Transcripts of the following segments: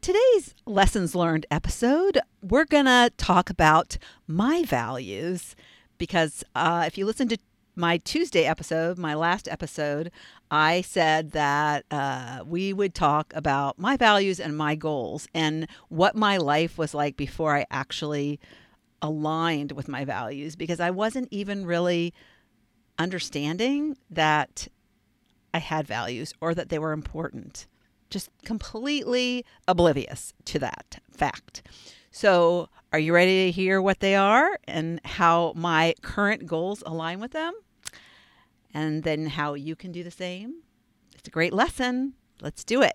Today's lessons learned episode, we're going to talk about my values because uh, if you listen to my Tuesday episode, my last episode, I said that uh, we would talk about my values and my goals and what my life was like before I actually aligned with my values because I wasn't even really understanding that I had values or that they were important. Just completely oblivious to that fact. So, are you ready to hear what they are and how my current goals align with them? And then how you can do the same? It's a great lesson. Let's do it.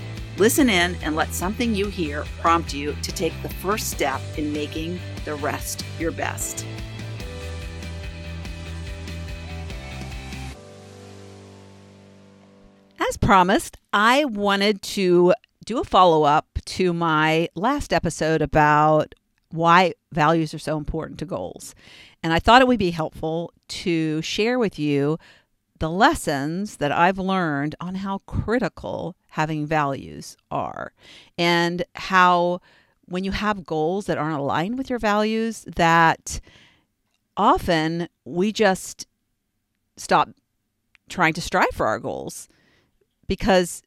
Listen in and let something you hear prompt you to take the first step in making the rest your best. As promised, I wanted to do a follow up to my last episode about why values are so important to goals. And I thought it would be helpful to share with you the lessons that I've learned on how critical having values are and how when you have goals that aren't aligned with your values that often we just stop trying to strive for our goals because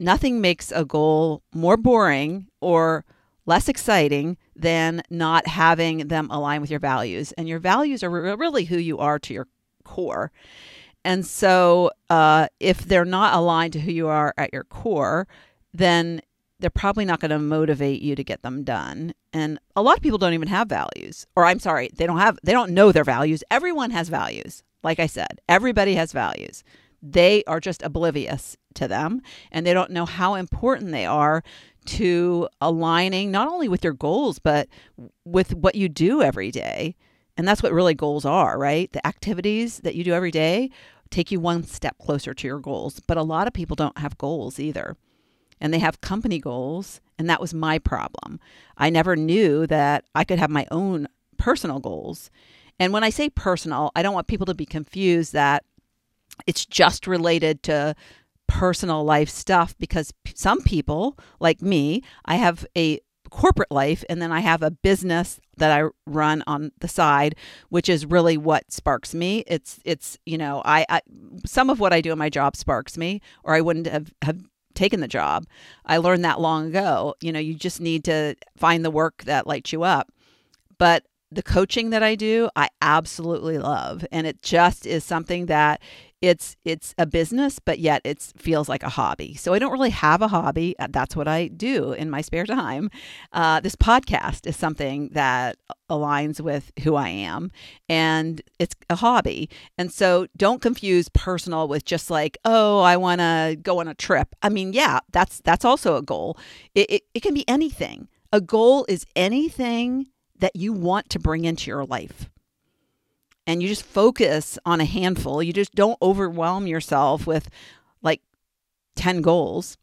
nothing makes a goal more boring or less exciting than not having them align with your values. And your values are really who you are to your core and so, uh, if they're not aligned to who you are at your core, then they're probably not going to motivate you to get them done. And a lot of people don't even have values, or I'm sorry, they don't have, they don't know their values. Everyone has values. Like I said, everybody has values. They are just oblivious to them and they don't know how important they are to aligning not only with your goals, but with what you do every day. And that's what really goals are, right? The activities that you do every day take you one step closer to your goals. But a lot of people don't have goals either. And they have company goals. And that was my problem. I never knew that I could have my own personal goals. And when I say personal, I don't want people to be confused that it's just related to personal life stuff because some people, like me, I have a corporate life and then I have a business that I run on the side which is really what sparks me. It's it's you know I, I some of what I do in my job sparks me or I wouldn't have have taken the job. I learned that long ago. You know you just need to find the work that lights you up. But the coaching that I do, I absolutely love. And it just is something that it's it's a business but yet it feels like a hobby. So i don't really have a hobby uh, that's what i do in my spare time. Uh, this podcast is something that aligns with who i am and it's a hobby. And so don't confuse personal with just like oh i want to go on a trip. I mean yeah that's that's also a goal. It, it, it can be anything. A goal is anything that you want to bring into your life and you just focus on a handful. You just don't overwhelm yourself with like 10 goals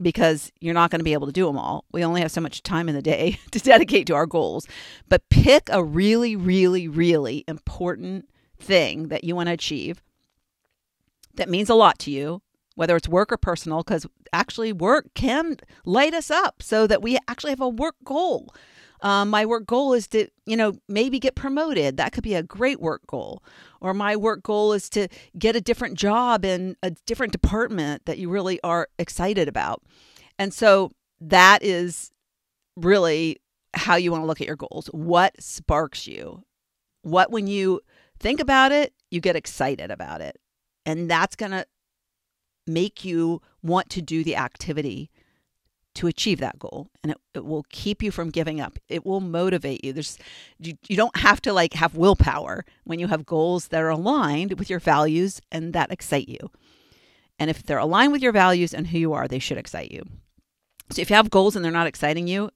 because you're not going to be able to do them all. We only have so much time in the day to dedicate to our goals. But pick a really, really, really important thing that you want to achieve that means a lot to you, whether it's work or personal, because actually work can light us up so that we actually have a work goal. Um, my work goal is to, you know, maybe get promoted. That could be a great work goal. Or my work goal is to get a different job in a different department that you really are excited about. And so that is really how you want to look at your goals. What sparks you? What, when you think about it, you get excited about it? And that's going to make you want to do the activity to achieve that goal and it, it will keep you from giving up. It will motivate you. There's you, you don't have to like have willpower when you have goals that are aligned with your values and that excite you. And if they're aligned with your values and who you are they should excite you. So if you have goals and they're not exciting you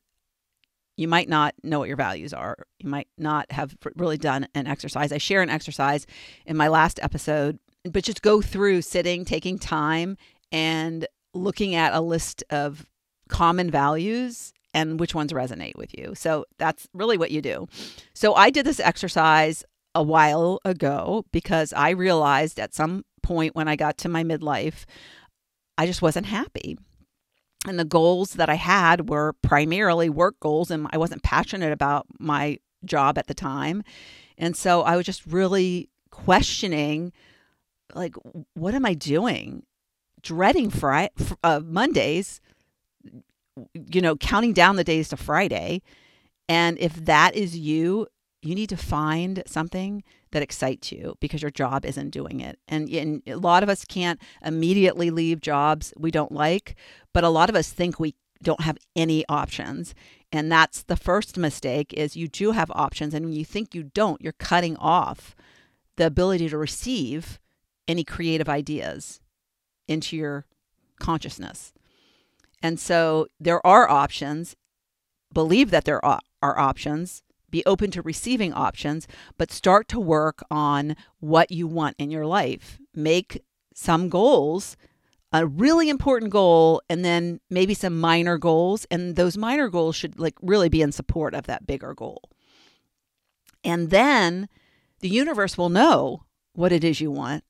you might not know what your values are. You might not have really done an exercise. I share an exercise in my last episode but just go through sitting taking time and looking at a list of common values and which ones resonate with you. So that's really what you do. So I did this exercise a while ago because I realized at some point when I got to my midlife, I just wasn't happy. And the goals that I had were primarily work goals, and I wasn't passionate about my job at the time. And so I was just really questioning like, what am I doing? Dreading Friday, uh, Mondays you know, counting down the days to Friday. And if that is you, you need to find something that excites you because your job isn't doing it. And, and a lot of us can't immediately leave jobs we don't like, but a lot of us think we don't have any options. And that's the first mistake is you do have options and when you think you don't, you're cutting off the ability to receive any creative ideas into your consciousness. And so there are options. Believe that there are, options. Be open to receiving options, but start to work on what you want in your life. Make some goals, a really important goal, and then maybe some minor goals. And those minor goals should like really be in support of that bigger goal. And then the universe will know what it is you want.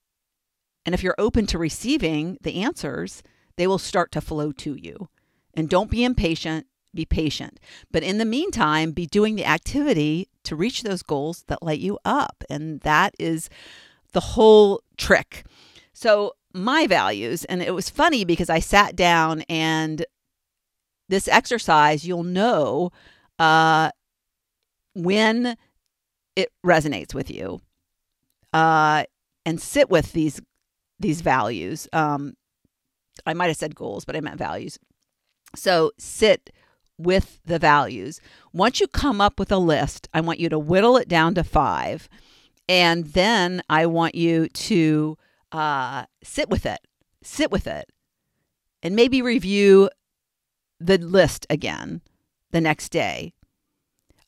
And if you're open to receiving the answers, they will start to flow to you. And don't be impatient, be patient. But in the meantime, be doing the activity to reach those goals that light you up. And that is the whole trick. So, my values, and it was funny because I sat down and this exercise, you'll know uh, when it resonates with you uh, and sit with these these values um, I might have said goals, but I meant values. So sit with the values. Once you come up with a list, I want you to whittle it down to five. And then I want you to uh, sit with it, sit with it, and maybe review the list again the next day.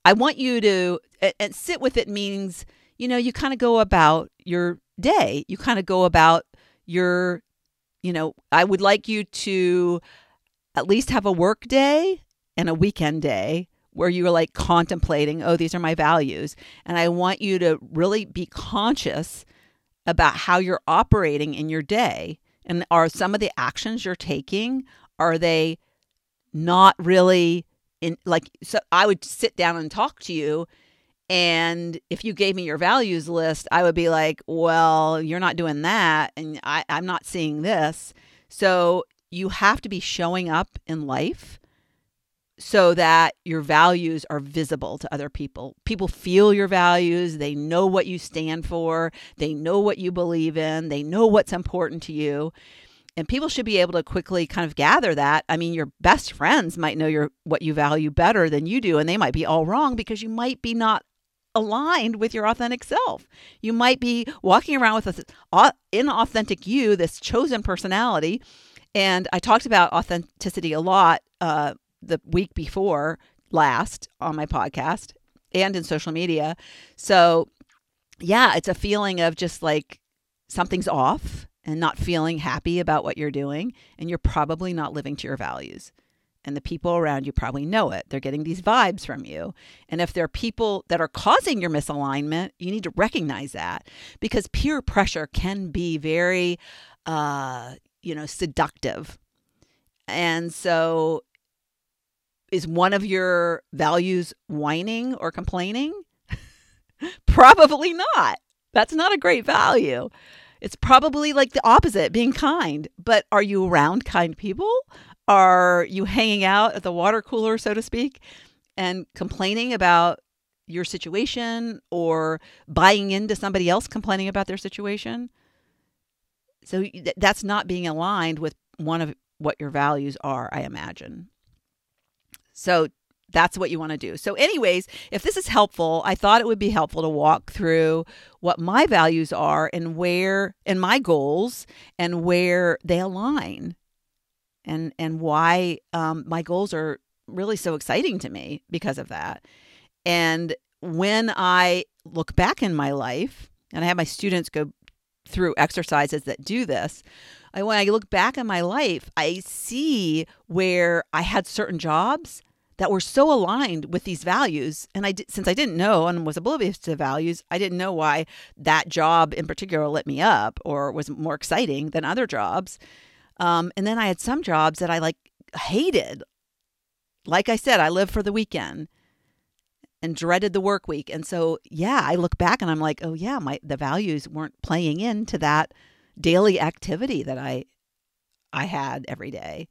I want you to, and sit with it means, you know, you kind of go about your day. You kind of go about your you know, I would like you to at least have a work day and a weekend day where you're like contemplating, oh, these are my values. And I want you to really be conscious about how you're operating in your day. And are some of the actions you're taking, are they not really in like, so I would sit down and talk to you and if you gave me your values list, I would be like, well, you're not doing that. And I, I'm not seeing this. So you have to be showing up in life so that your values are visible to other people. People feel your values, they know what you stand for, they know what you believe in, they know what's important to you. And people should be able to quickly kind of gather that. I mean, your best friends might know your what you value better than you do and they might be all wrong because you might be not aligned with your authentic self. You might be walking around with this inauthentic you, this chosen personality. And I talked about authenticity a lot uh, the week before last on my podcast and in social media. So, yeah, it's a feeling of just like something's off and not feeling happy about what you're doing. And you're probably not living to your values and the people around you probably know it. They're getting these vibes from you. And if there are people that are causing your misalignment, you need to recognize that because peer pressure can be very, uh, you know, seductive. And so, is one of your values whining or complaining? probably not. That's not a great value. It's probably like the opposite, being kind. But are you around kind people? Are you hanging out at the water cooler, so to speak, and complaining about your situation or buying into somebody else complaining about their situation? So th- that's not being aligned with one of what your values are, I imagine. So that's what you want to do. So, anyways, if this is helpful, I thought it would be helpful to walk through what my values are and where, and my goals, and where they align, and and why um, my goals are really so exciting to me because of that. And when I look back in my life, and I have my students go through exercises that do this, I, when I look back in my life, I see where I had certain jobs that were so aligned with these values. And I did, since I didn't know and was oblivious to values, I didn't know why that job in particular lit me up or was more exciting than other jobs. Um, and then I had some jobs that I like hated. Like I said, I lived for the weekend and dreaded the work week. And so, yeah, I look back and I'm like, oh yeah, my the values weren't playing into that daily activity that I I had every day,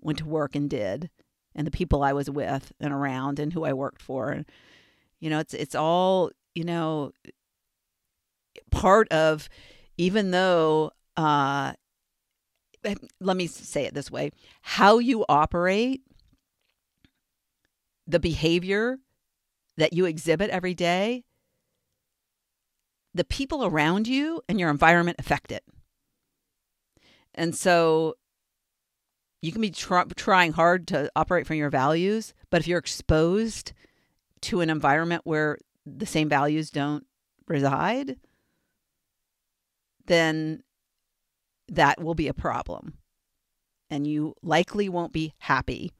went to work and did, and the people I was with and around and who I worked for. You know, it's it's all, you know, part of even though uh Eh, let me say it this way, how you operate the behavior that you exhibit every day, the people around you and your environment affect it. And so you can be try- trying hard to operate from your values, but if you're exposed to an environment where the same values don't reside, then that will be a problem. And you likely won't be happy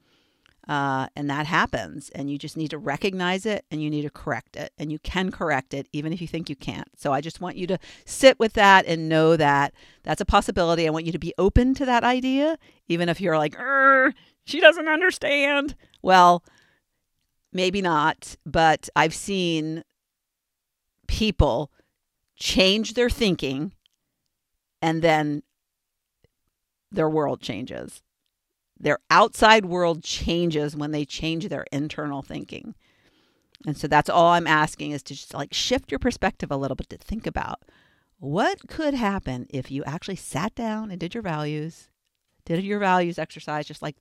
uh, and that happens. And you just need to recognize it and you need to correct it. And you can correct it even if you think you can't. So I just want you to sit with that and know that that's a possibility. I want you to be open to that idea, even if you're like, she doesn't understand. Well, maybe not. But I've seen people change their thinking and then their world changes. Their outside world changes when they change their internal thinking. And so that's all I'm asking is to just like shift your perspective a little bit to think about what could happen if you actually sat down and did your values, did your values exercise just like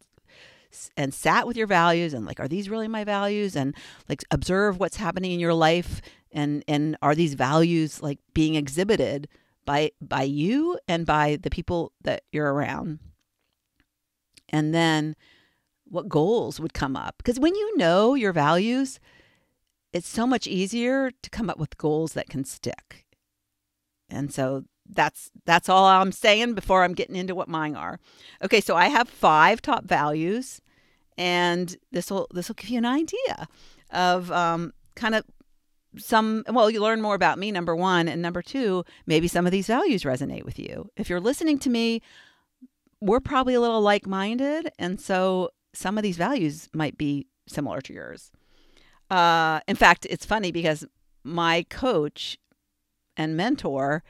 and sat with your values and like are these really my values and like observe what's happening in your life and and are these values like being exhibited by by you and by the people that you're around and then what goals would come up. Because when you know your values, it's so much easier to come up with goals that can stick. And so that's that's all I'm saying before I'm getting into what mine are. Okay, so I have five top values, and this will this will give you an idea of um, kind of some. Well, you learn more about me. Number one, and number two, maybe some of these values resonate with you. If you're listening to me, we're probably a little like minded. And so some of these values might be similar to yours. Uh, in fact, it's funny because my coach and mentor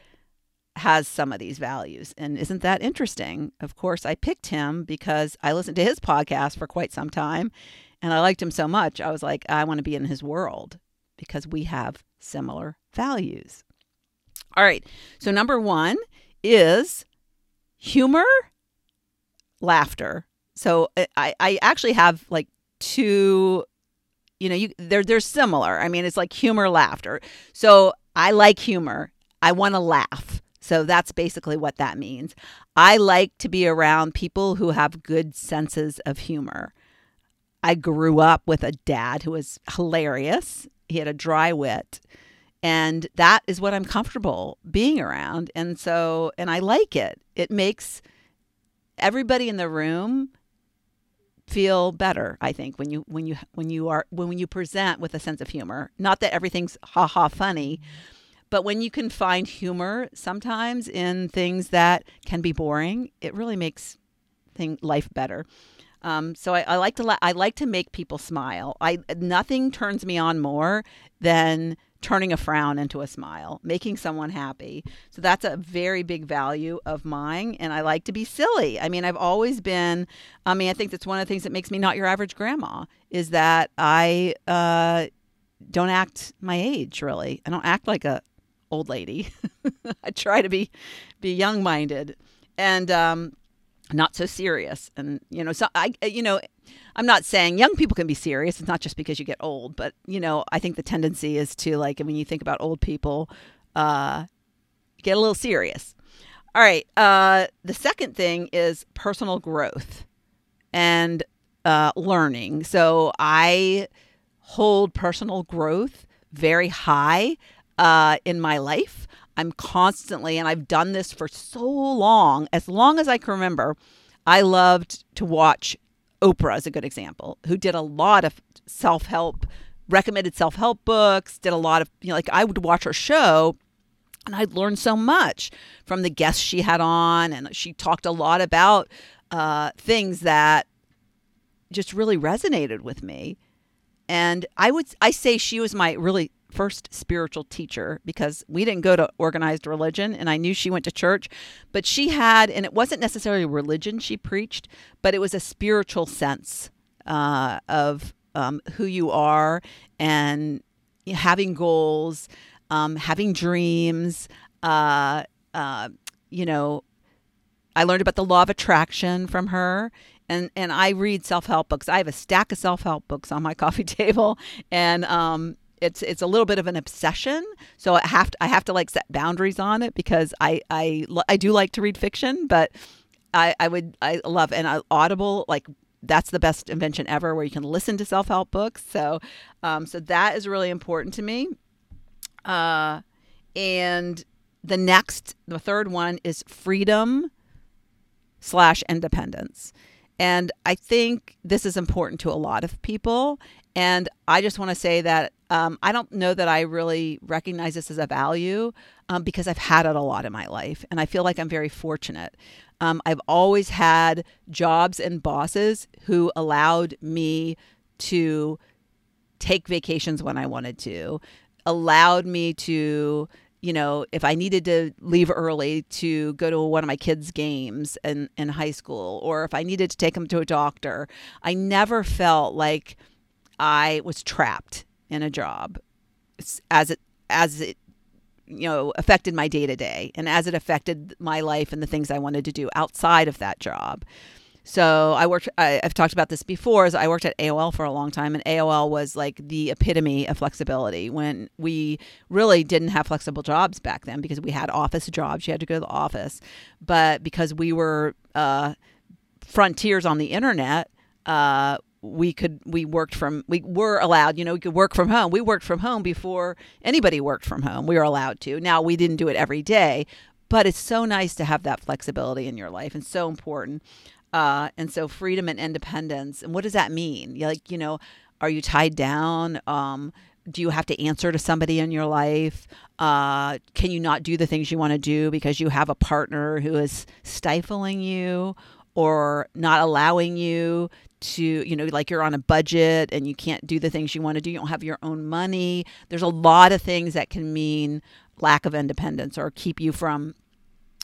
has some of these values. And isn't that interesting? Of course, I picked him because I listened to his podcast for quite some time and I liked him so much. I was like, I want to be in his world because we have similar values. All right. So, number one is humor laughter. So uh, I, I actually have like two, you know, you they're they're similar. I mean, it's like humor, laughter. So I like humor. I want to laugh. So that's basically what that means. I like to be around people who have good senses of humor. I grew up with a dad who was hilarious. He had a dry wit. And that is what I'm comfortable being around. And so, and I like it. It makes everybody in the room feel better i think when you when you when you are when when you present with a sense of humor not that everything's ha ha funny but when you can find humor sometimes in things that can be boring it really makes thing life better um, so I, I like to I like to make people smile. I nothing turns me on more than turning a frown into a smile, making someone happy. So that's a very big value of mine. And I like to be silly. I mean, I've always been, I mean, I think that's one of the things that makes me not your average grandma is that I uh, don't act my age, really. I don't act like a old lady. I try to be be young minded and um, not so serious. And you know, so I you know. I'm not saying young people can be serious. It's not just because you get old, but you know, I think the tendency is to like, I mean, you think about old people, uh, get a little serious. All right. Uh, the second thing is personal growth and uh, learning. So I hold personal growth very high uh, in my life. I'm constantly, and I've done this for so long, as long as I can remember. I loved to watch Oprah, as a good example, who did a lot of self help, recommended self help books, did a lot of, you know, like I would watch her show and I'd learned so much from the guests she had on. And she talked a lot about uh, things that just really resonated with me. And I would I say she was my really first spiritual teacher because we didn't go to organized religion and I knew she went to church, but she had and it wasn't necessarily religion she preached, but it was a spiritual sense uh, of um, who you are and having goals, um, having dreams. Uh, uh, you know, I learned about the law of attraction from her and and I read self help books. I have a stack of self help books on my coffee table, and um, it's it's a little bit of an obsession. So I have to I have to like set boundaries on it because I I I do like to read fiction, but I I would I love and uh, Audible like that's the best invention ever where you can listen to self help books. So um, so that is really important to me. Uh, and the next the third one is freedom slash independence and I think this is important to a lot of people. And I just want to say that um, I don't know that I really recognize this as a value um, because I've had it a lot in my life. And I feel like I'm very fortunate. Um, I've always had jobs and bosses who allowed me to take vacations when I wanted to, allowed me to you know, if I needed to leave early to go to one of my kids' games in, in high school, or if I needed to take them to a doctor, I never felt like I was trapped in a job as it as it you know affected my day to day and as it affected my life and the things I wanted to do outside of that job. So I worked. I, have talked about this before. As I worked at AOL for a long time, and AOL was like the epitome of flexibility. When we really didn't have flexible jobs back then, because we had office jobs, you had to go to the office. But because we were uh, frontiers on the internet, uh, we could we worked from we were allowed you know we could work from home we worked from home before anybody worked from home we were allowed to now we didn't do it every day but it's so nice to have that flexibility in your life and so important uh, and so freedom and independence. And what does that mean? Like, you know, are you tied down? Um, do you have to answer to somebody in your life? Uh, can you not do the things you want to do because you have a partner who is stifling you or not allowing you to, you know, like you're on a budget and you can't do the things you want to do? You don't have your own money. There's a lot of things that can mean lack of independence or keep you from,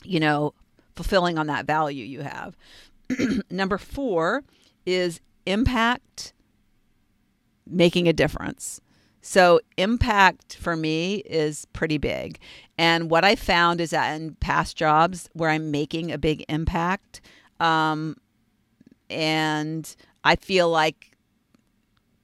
you know, fulfilling on that value you have. Number four is impact making a difference. So, impact for me is pretty big. And what I found is that in past jobs where I'm making a big impact, um, and I feel like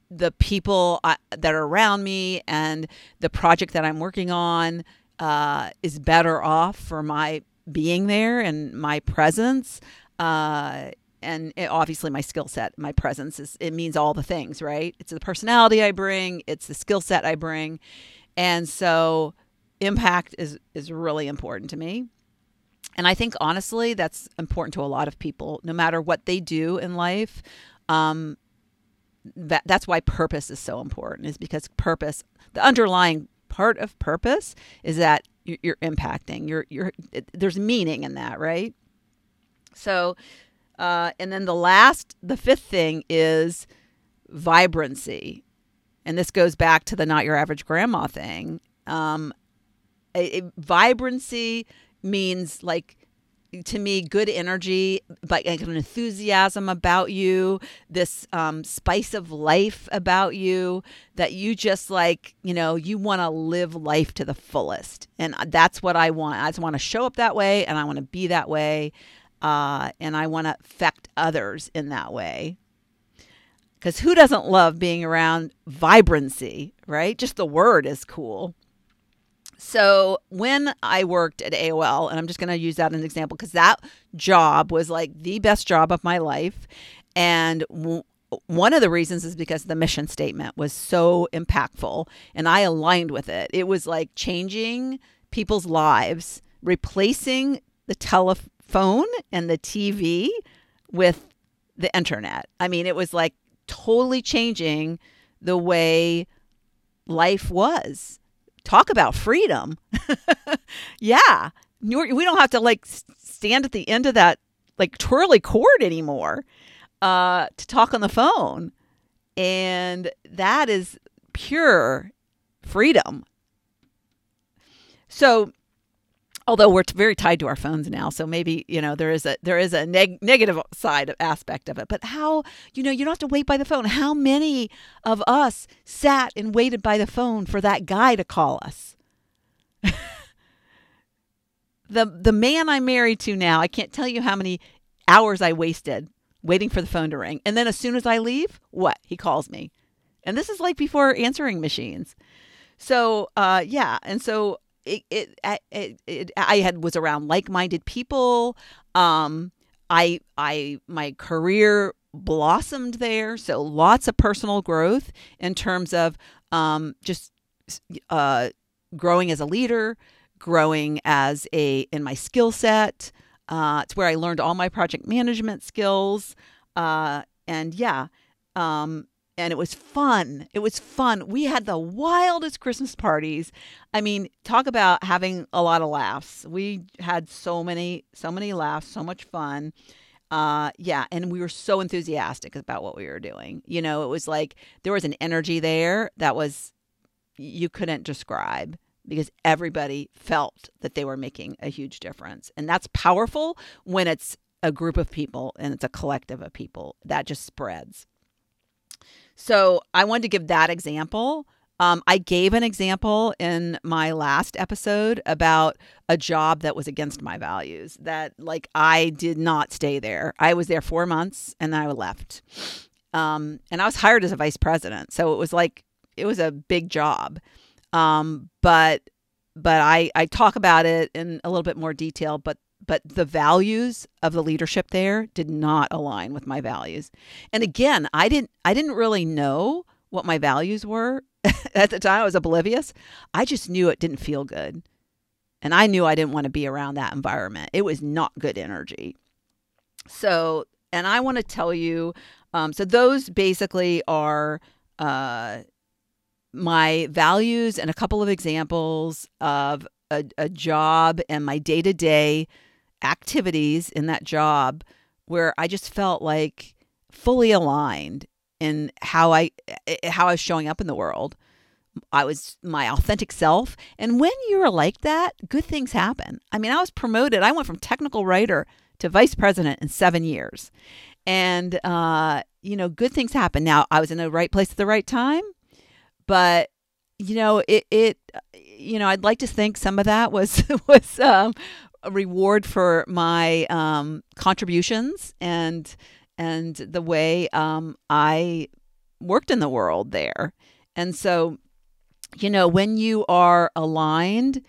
the people I, uh, that are around me and the project that I'm working on uh, is better off for my being there and my presence uh, and it, obviously my skill set my presence is it means all the things right? It's the personality i bring it's the skill set i bring. And so impact is is really important to me. And i think honestly that's important to a lot of people. No matter what they do in life um, that that's why purpose is so important is because purpose the underlying part of purpose is that you're, you're impacting you're you're it, there's meaning in that right so, uh, and then the last, the fifth thing is vibrancy. And this goes back to the not your average grandma thing. Um, vibrancy means like to me good energy like an enthusiasm about you this um, spice of life about you that you just like you know you want to live life to the fullest and that's what i want i just want to show up that way and i want to be that way uh, and i want to affect others in that way because who doesn't love being around vibrancy right just the word is cool so when I worked at AOL, and I'm just going to use that as an example because that job was like the best job of my life. And w- one of the reasons is because the mission statement was so impactful and I aligned with it. It was like changing people's lives, replacing the telephone and the TV with the internet. I mean, it was like totally changing the way life was talk about freedom. yeah. We don't have to like stand at the end of that like twirly cord anymore uh, to talk on the phone. And that is pure freedom. So although we're very tied to our phones now so maybe you know there is a there is a neg- negative side aspect of it. But how you know you don't have to wait by the phone. How many of us sat and waited by the phone for that guy to call us? The the man i'm married to now i can't tell you how many hours i wasted waiting for the phone to ring. And then as soon as i leave what? He calls me. And this is like before answering machines. So uh yeah. And so it, it, it, it, I had was around like-minded people. Um, I I my career blossomed there, so lots of personal growth in terms of um, just uh, growing as a leader, growing as a in my skill set. Uh, it's where I learned all my project management skills, uh, and yeah, um, and it was fun. It was fun. We had the wildest Christmas parties. I mean, talk about having a lot of laughs. We had so many, so many laughs, so much fun. Uh, yeah, and we were so enthusiastic about what we were doing. You know, it was like there was an energy there that was you couldn't describe because everybody felt that they were making a huge difference. And that's powerful when it's a group of people and it's a collective of people that just spreads. So I wanted to give that example. Um, I gave an example in my last episode about a job that was against my values, that like I did not stay there. I was there four months and then I left. Um, and I was hired as a vice president. So it was like, it was a big job. Um, but, but I, I talk about it in a little bit more detail, but but the values of the leadership there did not align with my values. And again, I didn't I didn't really know what my values were at the time. I was oblivious. I just knew it didn't feel good. And I knew I didn't want to be around that environment. It was not good energy. So, and I want to tell you um, so those basically are uh, my values and a couple of examples of a, a job and my day to day activities in that job where I just felt like fully aligned in how I eh, how I was showing up in the world. I was my authentic self. And when you're like that, good things happen. I mean, I was promoted. I went from technical writer to vice president in seven years. And, uh, you know, good things happen. Now, I was in the right place at the right time, but, you know, it, it, you know, I'd like to think some of that was, was, um, a reward for my um, contributions and and the way um, I worked in the world there. And so, you know, when you are aligned,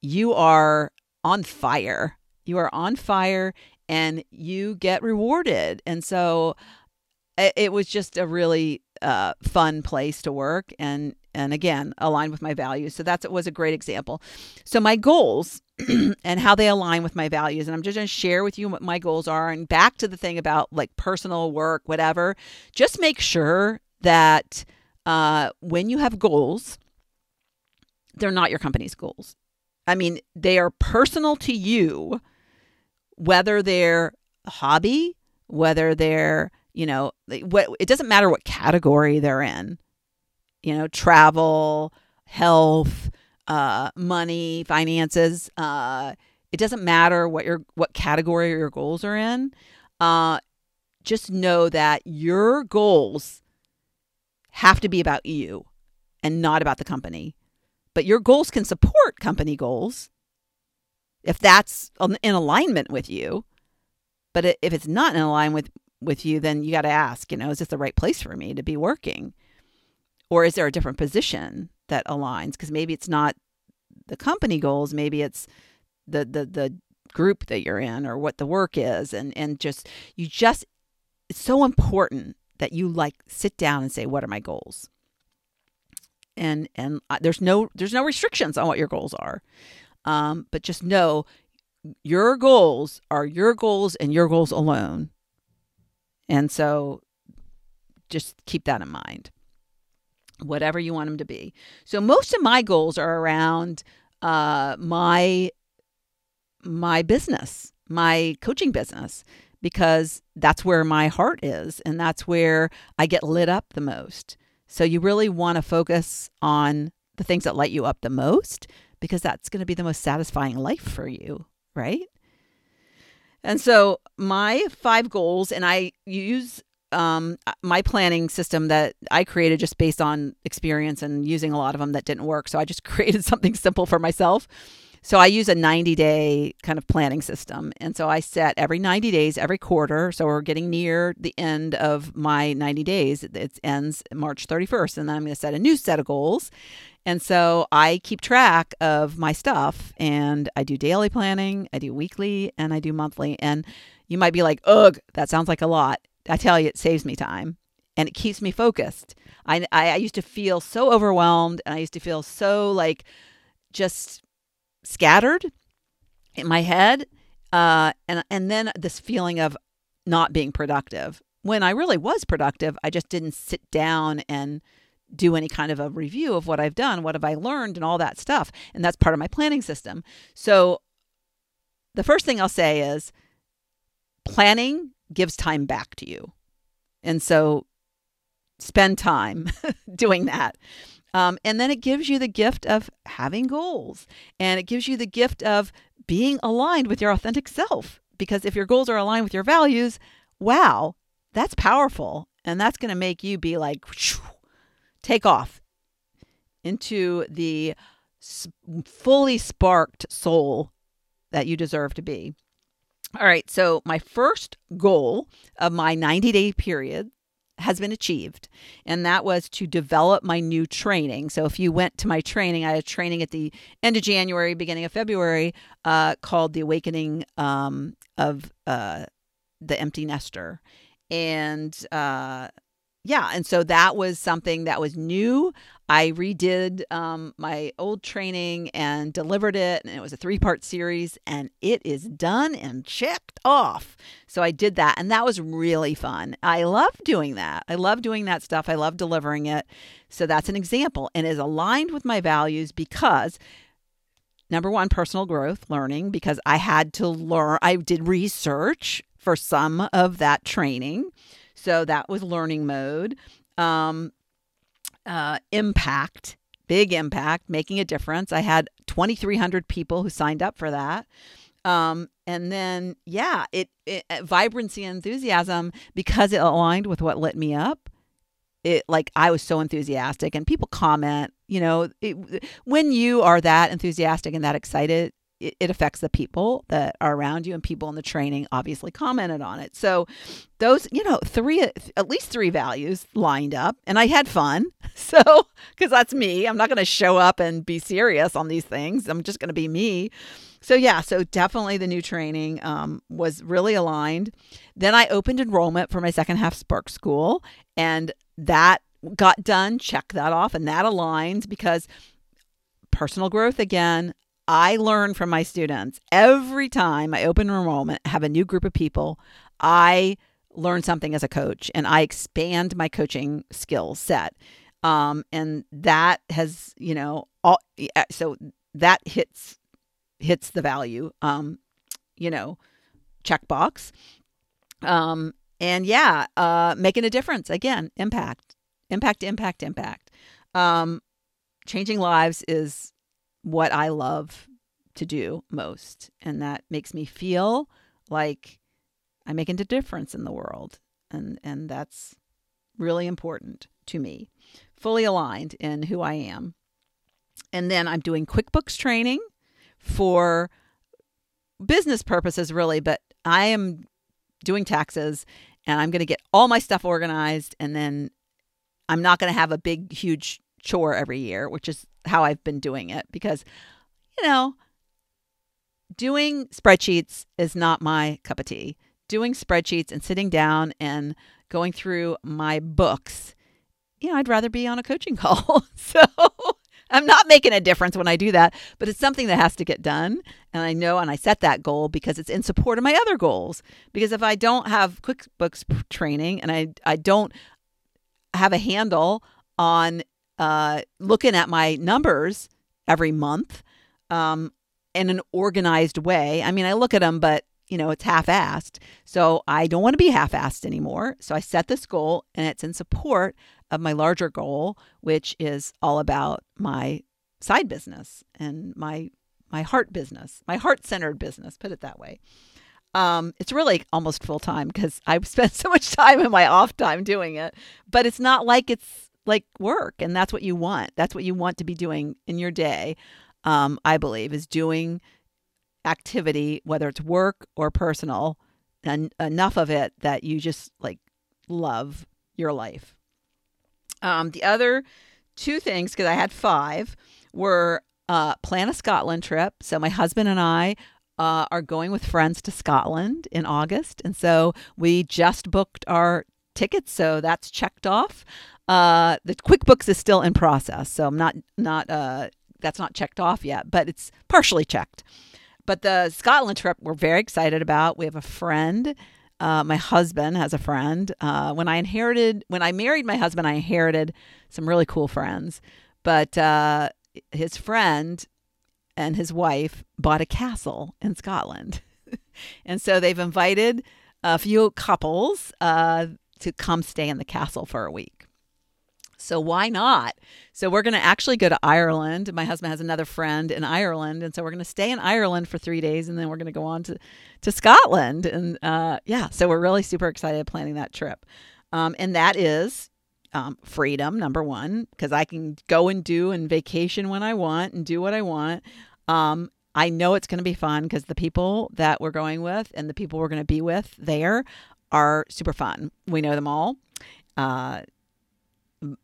you are on fire. You are on fire and you get rewarded. And so it, was just a really uh, fun place to work and and again aligned with my values so that's it was a great example so my goals and how they align with my values. And i'm just going to share with you what my goals are. And back to the thing about like personal work whatever just make sure that uh, when you have goals they're not your company's goals. I mean they are personal to you whether they're a hobby whether they're you know what it doesn't matter what category they're in you know travel health uh, money finances uh, it doesn't matter what your what category your goals are in. Uh, just know that your goals have to be about you and not about the company. But your goals can support company goals if that's in alignment with you. But if it's not in alignment with, with you, then you got to ask, you know, is this the right place for me to be working? Or is there a different position that aligns? Because maybe it's not the company goals, maybe it's the, the, the group that you're in or what the work is. And, and just, you just, it's so important that you like sit down and say, what are my goals? And, and there's no, there's no restrictions on what your goals are. Um, but just know your goals are your goals and your goals alone. And so just keep that in mind. Whatever you want them to be. So most of my goals are around uh, my my business, my coaching business, because that's where my heart is and that's where I get lit up the most. So you really want to focus on the things that light you up the most because that's going to be the most satisfying life for you, right? And so my five goals, and I use um, my planning system that I created just based on experience and using a lot of them that didn't work. So I just created something simple for myself. So I use a 90 day kind of planning system. And so I set every 90 days, every quarter. So we're getting near the end of my 90 days. It ends March 31st. And then I'm going to set a new set of goals. And so I keep track of my stuff and I do daily planning, I do weekly, and I do monthly. And you might be like, ugh, that sounds like a lot. I tell you, it saves me time and it keeps me focused. I, I, used to feel so overwhelmed and I used to feel so like just scattered in my head. Uh, and, and then this feeling of not being productive. When I really was productive, I just didn't sit down and do any kind of a review of what I've done, what have I learned, and all that stuff. And that's part of my planning system. So the first thing I'll say is planning gives time back to you. And so spend time doing that. Um, and then it gives you the gift of having goals and it gives you the gift of being aligned with your authentic self. Because if your goals are aligned with your values, wow, that's powerful. And that's going to make you be like, take off into the fully sparked soul that you deserve to be. All right, so my first goal of my 90 day period has been achieved, and that was to develop my new training. So, if you went to my training, I had training at the end of January, beginning of February, uh, called The Awakening um, of uh, the Empty Nester. And uh, yeah, and so that was something that was new. I redid um, my old training and delivered it, and it was a three part series, and it is done and checked off. So I did that, and that was really fun. I love doing that. I love doing that stuff. I love delivering it. So that's an example, and is aligned with my values because number one, personal growth, learning, because I had to learn, I did research for some of that training. So that was learning mode. Um, uh, impact, big impact, making a difference. I had 2,300 people who signed up for that. Um, and then, yeah, it, it vibrancy and enthusiasm because it aligned with what lit me up. It like I was so enthusiastic, and people comment. You know, it, when you are that enthusiastic and that excited, it, it affects the people that are around you and people in the training obviously commented on it. So those you know three at least three values lined up and i had fun. So because that's me. I'm not going to show up and be serious on these things. I'm just going to be me. So yeah so definitely the new training um, was really aligned. Then i opened enrollment for my second half spark school and that got done. Check that off and that aligns because personal growth again I learn from my students every time I open enrollment, have a new group of people. I learn something as a coach and I expand my coaching skill set. Um, and that has, you know, all, so that hits hits the value, um, you know, checkbox. Um, and yeah, uh, making a difference again, impact, impact, impact, impact. Um, changing lives is what I love to do most. And that makes me feel like I'm making a difference in the world. And, and that's really important to me. Fully aligned in who I am. And then I'm doing QuickBooks training for business purposes, really, but I am doing taxes and I'm going to get all my stuff organized. And then I'm not going to have a big, huge chore every year, which is how I've been doing it because, you know, doing spreadsheets is not my cup of tea. Doing spreadsheets and sitting down and going through my books, you know, I'd rather be on a coaching call. so I'm not making a difference when I do that, but it's something that has to get done. And I know, and I set that goal because it's in support of my other goals. Because if I don't have QuickBooks training and I, I don't have a handle on uh, looking at my numbers every month um, in an organized way. I mean, I look at them, but you know, it's half assed. So I don't want to be half assed anymore. So I set this goal and it's in support of my larger goal, which is all about my side business and my my heart business, my heart centered business, put it that way. Um, it's really almost full time because I've spent so much time in my off time doing it, but it's not like it's like work and that's what you want that's what you want to be doing in your day um, i believe is doing activity whether it's work or personal and enough of it that you just like love your life um, the other two things because i had five were uh, plan a scotland trip so my husband and i uh, are going with friends to Scotland in August. And so we just booked our tickets. So that's checked off. Uh, the QuickBooks is still in process, so I'm not not uh, that's not checked off yet, but it's partially checked. But the Scotland trip we're very excited about. We have a friend. Uh, my husband has a friend. Uh, when I inherited, when I married my husband, I inherited some really cool friends. But uh, his friend and his wife bought a castle in Scotland, and so they've invited a few couples uh, to come stay in the castle for a week. So why not? So we're going to actually go to Ireland. My husband has another friend in Ireland, and so we're going to stay in Ireland for three days, and then we're going to go on to to Scotland. And uh, yeah, so we're really super excited planning that trip. Um, and that is um, freedom number one because I can go and do and vacation when I want and do what I want. Um, I know it's going to be fun because the people that we're going with and the people we're going to be with there are super fun. We know them all. Uh,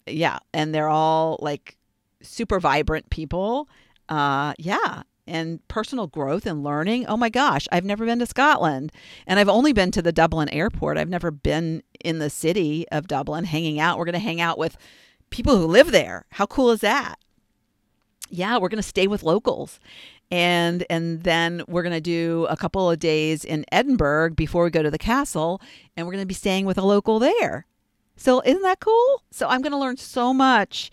yeah, and they're all like super vibrant people. Uh, yeah, and personal growth and learning. Oh my gosh, I've never been to Scotland, and I've only been to the Dublin airport. I've never been in the city of Dublin hanging out. We're going to hang out with people who live there. How cool is that? Yeah, we're going to stay with locals. And and then we're going to do a couple of days in Edinburgh before we go to the castle and we're going to be staying with a local there. So isn't that cool? So I'm going to learn so much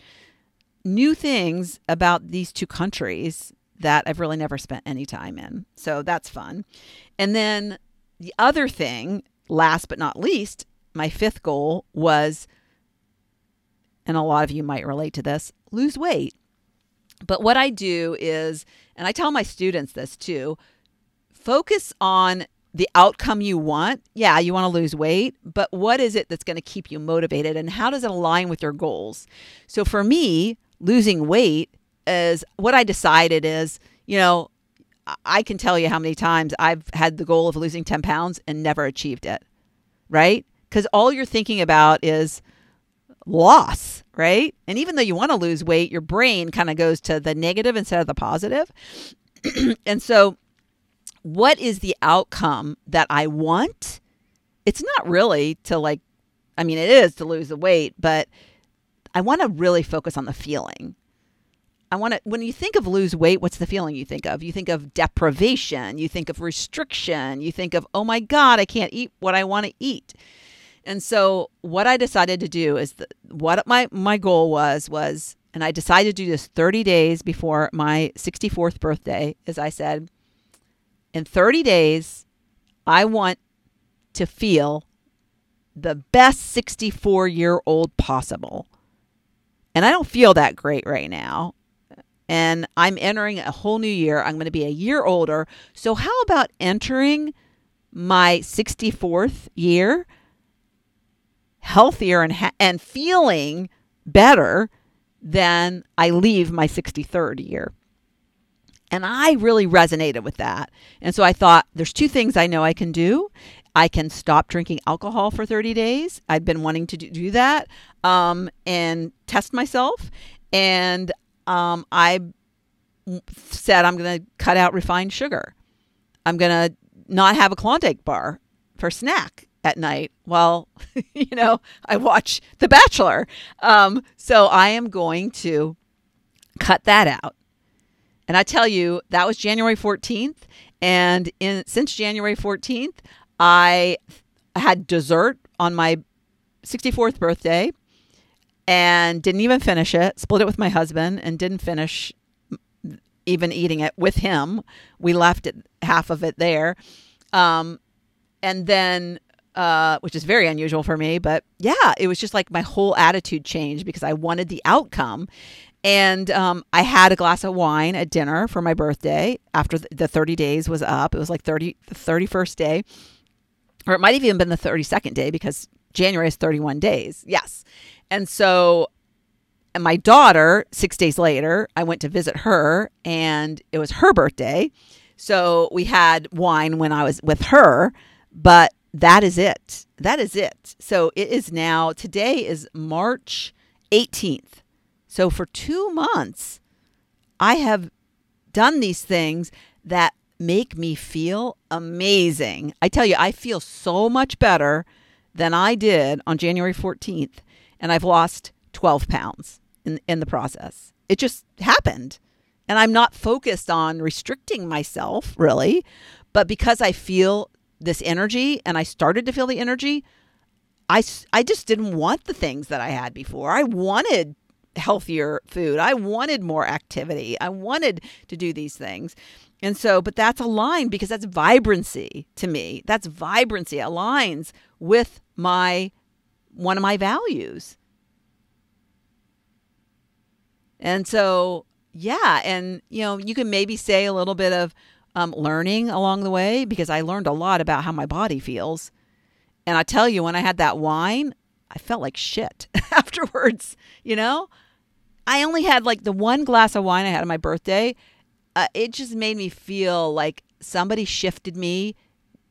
new things about these two countries that I've really never spent any time in. So that's fun. And then the other thing, last but not least, my fifth goal was, and a lot of you might relate to this, lose weight. But what I do is, and I tell my students this too, focus on the outcome you want. Yeah, you want to lose weight, but what is it that's going to keep you motivated and how does it align with your goals? So for me, losing weight is what I decided is, you know, I can tell you how many times I've had the goal of losing 10 pounds and never achieved it, right? Because all you're thinking about is loss, right? And even though you want to lose weight, your brain kind of goes to the negative instead of the positive. and so what is the outcome that I want? It's not really to like, I mean, it is to lose the weight, but I want to really focus on the feeling. I want to, when you think of lose weight, what's the feeling you think of? You think of deprivation, you think of restriction, you think of, oh my God, I can't eat what I want to eat. And so what I decided to do is the, what my, my goal was, was, and I decided to do this 30 days before my 64th birthday, as I said, in 30 days, I want to feel the best 64 year old possible. And I don't feel that great right now. and I'm entering a whole new year. I'm going to be a year older. So, how about entering my 64th year healthier and, ha- and feeling better than I leave my 63rd year? And I really resonated with that. And so I thought there's two things I know I can do. I can stop drinking alcohol for 30 days. I'd been wanting to do that um, and test myself. And um, I said I'm going to cut out refined sugar. I'm going to not have a Klondike bar for snack at night while, you know, I watch The Bachelor. Um, so I am going to cut that out. And I tell you, that was January 14th. And in since January 14th, I had dessert on my 64th birthday and didn't even finish it. Split it with my husband and didn't finish even eating it with him. We left it half of it there. Um, and then uh, which is very unusual for me. But yeah, it was just like my whole attitude changed because I wanted the outcome. And um, I had a glass of wine at dinner for my birthday after the 30 days was up. It was like 30, the 31st day, or it might have even been the 32nd day because January is 31 days. Yes. And so and my daughter, six days later, I went to visit her and it was her birthday. So we had wine when I was with her, but that is it. That is it. So it is now, today is March 18th. So for two months, I have done these things that make me feel amazing. I tell you, I feel so much better than I did on January 14th, and I've lost 12 pounds in, in the process. It just happened. And I'm not focused on restricting myself, really, but because I feel this energy and I started to feel the energy, I, I just didn't want the things that I had before. I wanted healthier food. I wanted more activity. I wanted to do these things. And so, but that's aligned because that's vibrancy to me. That's vibrancy aligns with my one of my values. And so, yeah, and you know, you can maybe say a little bit of um, learning along the way because I learned a lot about how my body feels. And I tell you, when I had that wine, I felt like shit afterwards. You know, I only had like the one glass of wine I had on my birthday. Uh, it just made me feel like somebody shifted me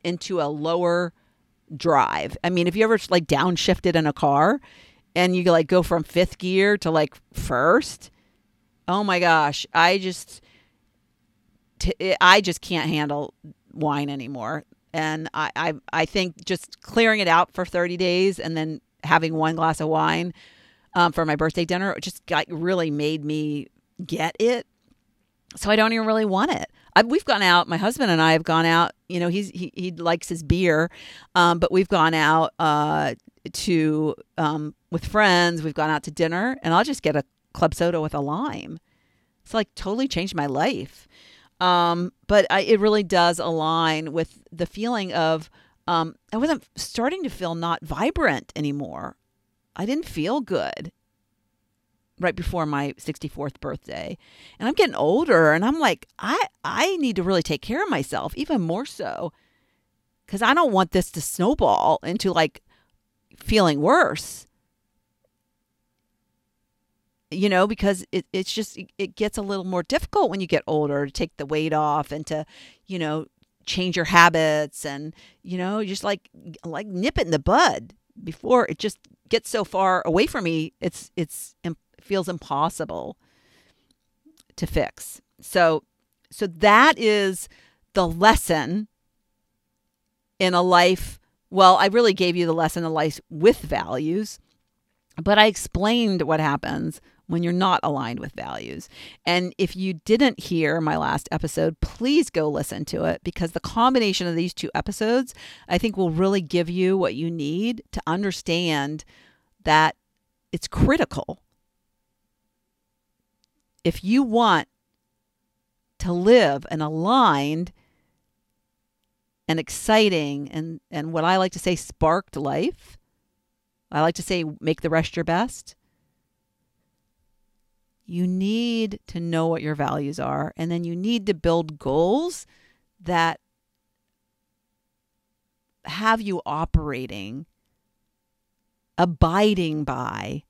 into a lower drive. I mean, if you ever like downshifted in a car and you like go from fifth gear to like first, oh my gosh, I just t- I just can't handle wine anymore. And I, I I think just clearing it out for 30 days and then having one glass of wine um, for my birthday dinner It just got really made me get it. So I don't even really want it. I, we've gone out. My husband and I have gone out. You know, he's he, he likes his beer, um, but we've gone out uh, to um, with friends. We've gone out to dinner, and I'll just get a club soda with a lime. It's like totally changed my life. Um, but I, it really does align with the feeling of um, I wasn't starting to feel not vibrant anymore. I didn't feel good right before my 64th birthday. And I'm getting older and I'm like I I need to really take care of myself even more so cuz I don't want this to snowball into like feeling worse you know, because it, it's just, it gets a little more difficult when you get older to take the weight off and to, you know, change your habits and, you know, just like, like nip it in the bud before it just gets so far away from me. It's, it's, it feels impossible to fix. So, so that is the lesson in a life. Well, I really gave you the lesson of life with values, but I explained what happens when you're not aligned with values. And if you didn't hear my last episode, please go listen to it because the combination of these two episodes, I think, will really give you what you need to understand that it's critical. If you want to live an aligned and exciting and, and what I like to say sparked life, I like to say make the rest your best you need to know what your values are, and then you need to build goals that have you operating, abiding by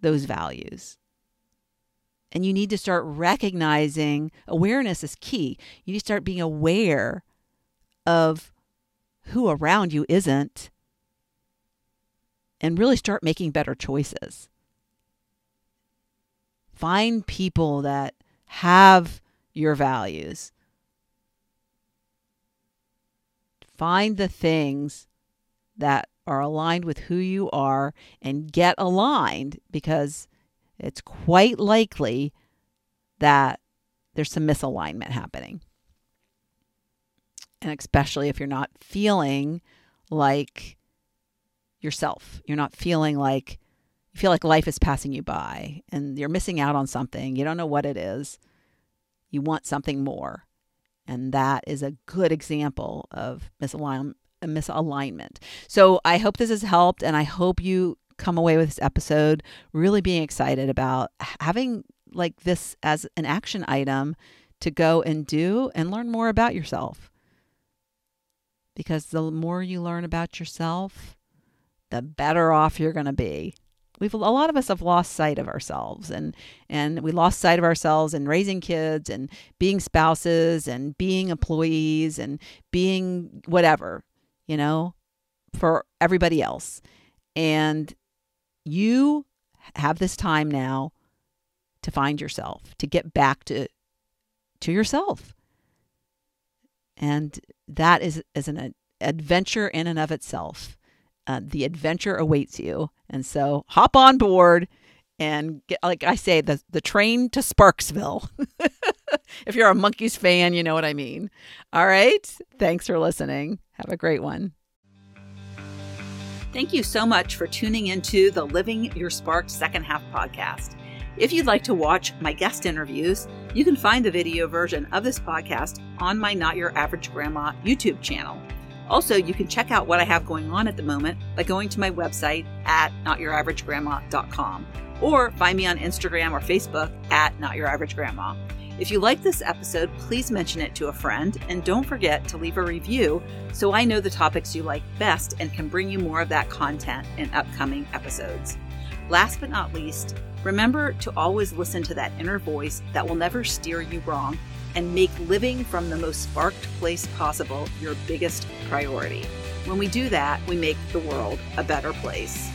those values. And you need to start recognizing awareness is key. You need to start being aware of who around you isn't and really start making better choices. Find people that have your values. Find the things that are aligned with who you are and get aligned because it's quite likely that there's some misalignment happening. And especially if you're not feeling like yourself, you're not feeling like you feel like life is passing you by and you're missing out on something. You don't know what it is. You want something more. And that is a good example of misalignment. misalignment. So I hope this has helped, and I hope you come away with this episode really being excited about having like this as an action item to go and do and learn more about yourself. Because the more you learn about yourself, the better off you're going to be. We've a lot of us have lost sight of ourselves and and we lost sight of ourselves in raising kids and being spouses and being employees and being whatever, you know, for everybody else. And you have this time now to find yourself, to get back to to yourself. And that is, is an adventure in and of itself. Uh, the adventure awaits you. And so hop on board and get, like I say, the, the train to Sparksville. if you're a Monkees fan, you know what I mean. All right. Thanks for listening. Have a great one. Thank you so much for tuning into the Living Your Spark second half podcast. If you'd like to watch my guest interviews, you can find the video version of this podcast on my Not Your Average Grandma YouTube channel. Also, you can check out what I have going on at the moment by going to my website at notyouraveragegrandma.com or find me on Instagram or Facebook at Not Your Average Grandma. If you like this episode, please mention it to a friend and don't forget to leave a review so I know the topics you like best and can bring you more of that content in upcoming episodes. Last but not least, remember to always listen to that inner voice that will never steer you wrong and make living from the most sparked place possible your biggest priority. When we do that, we make the world a better place.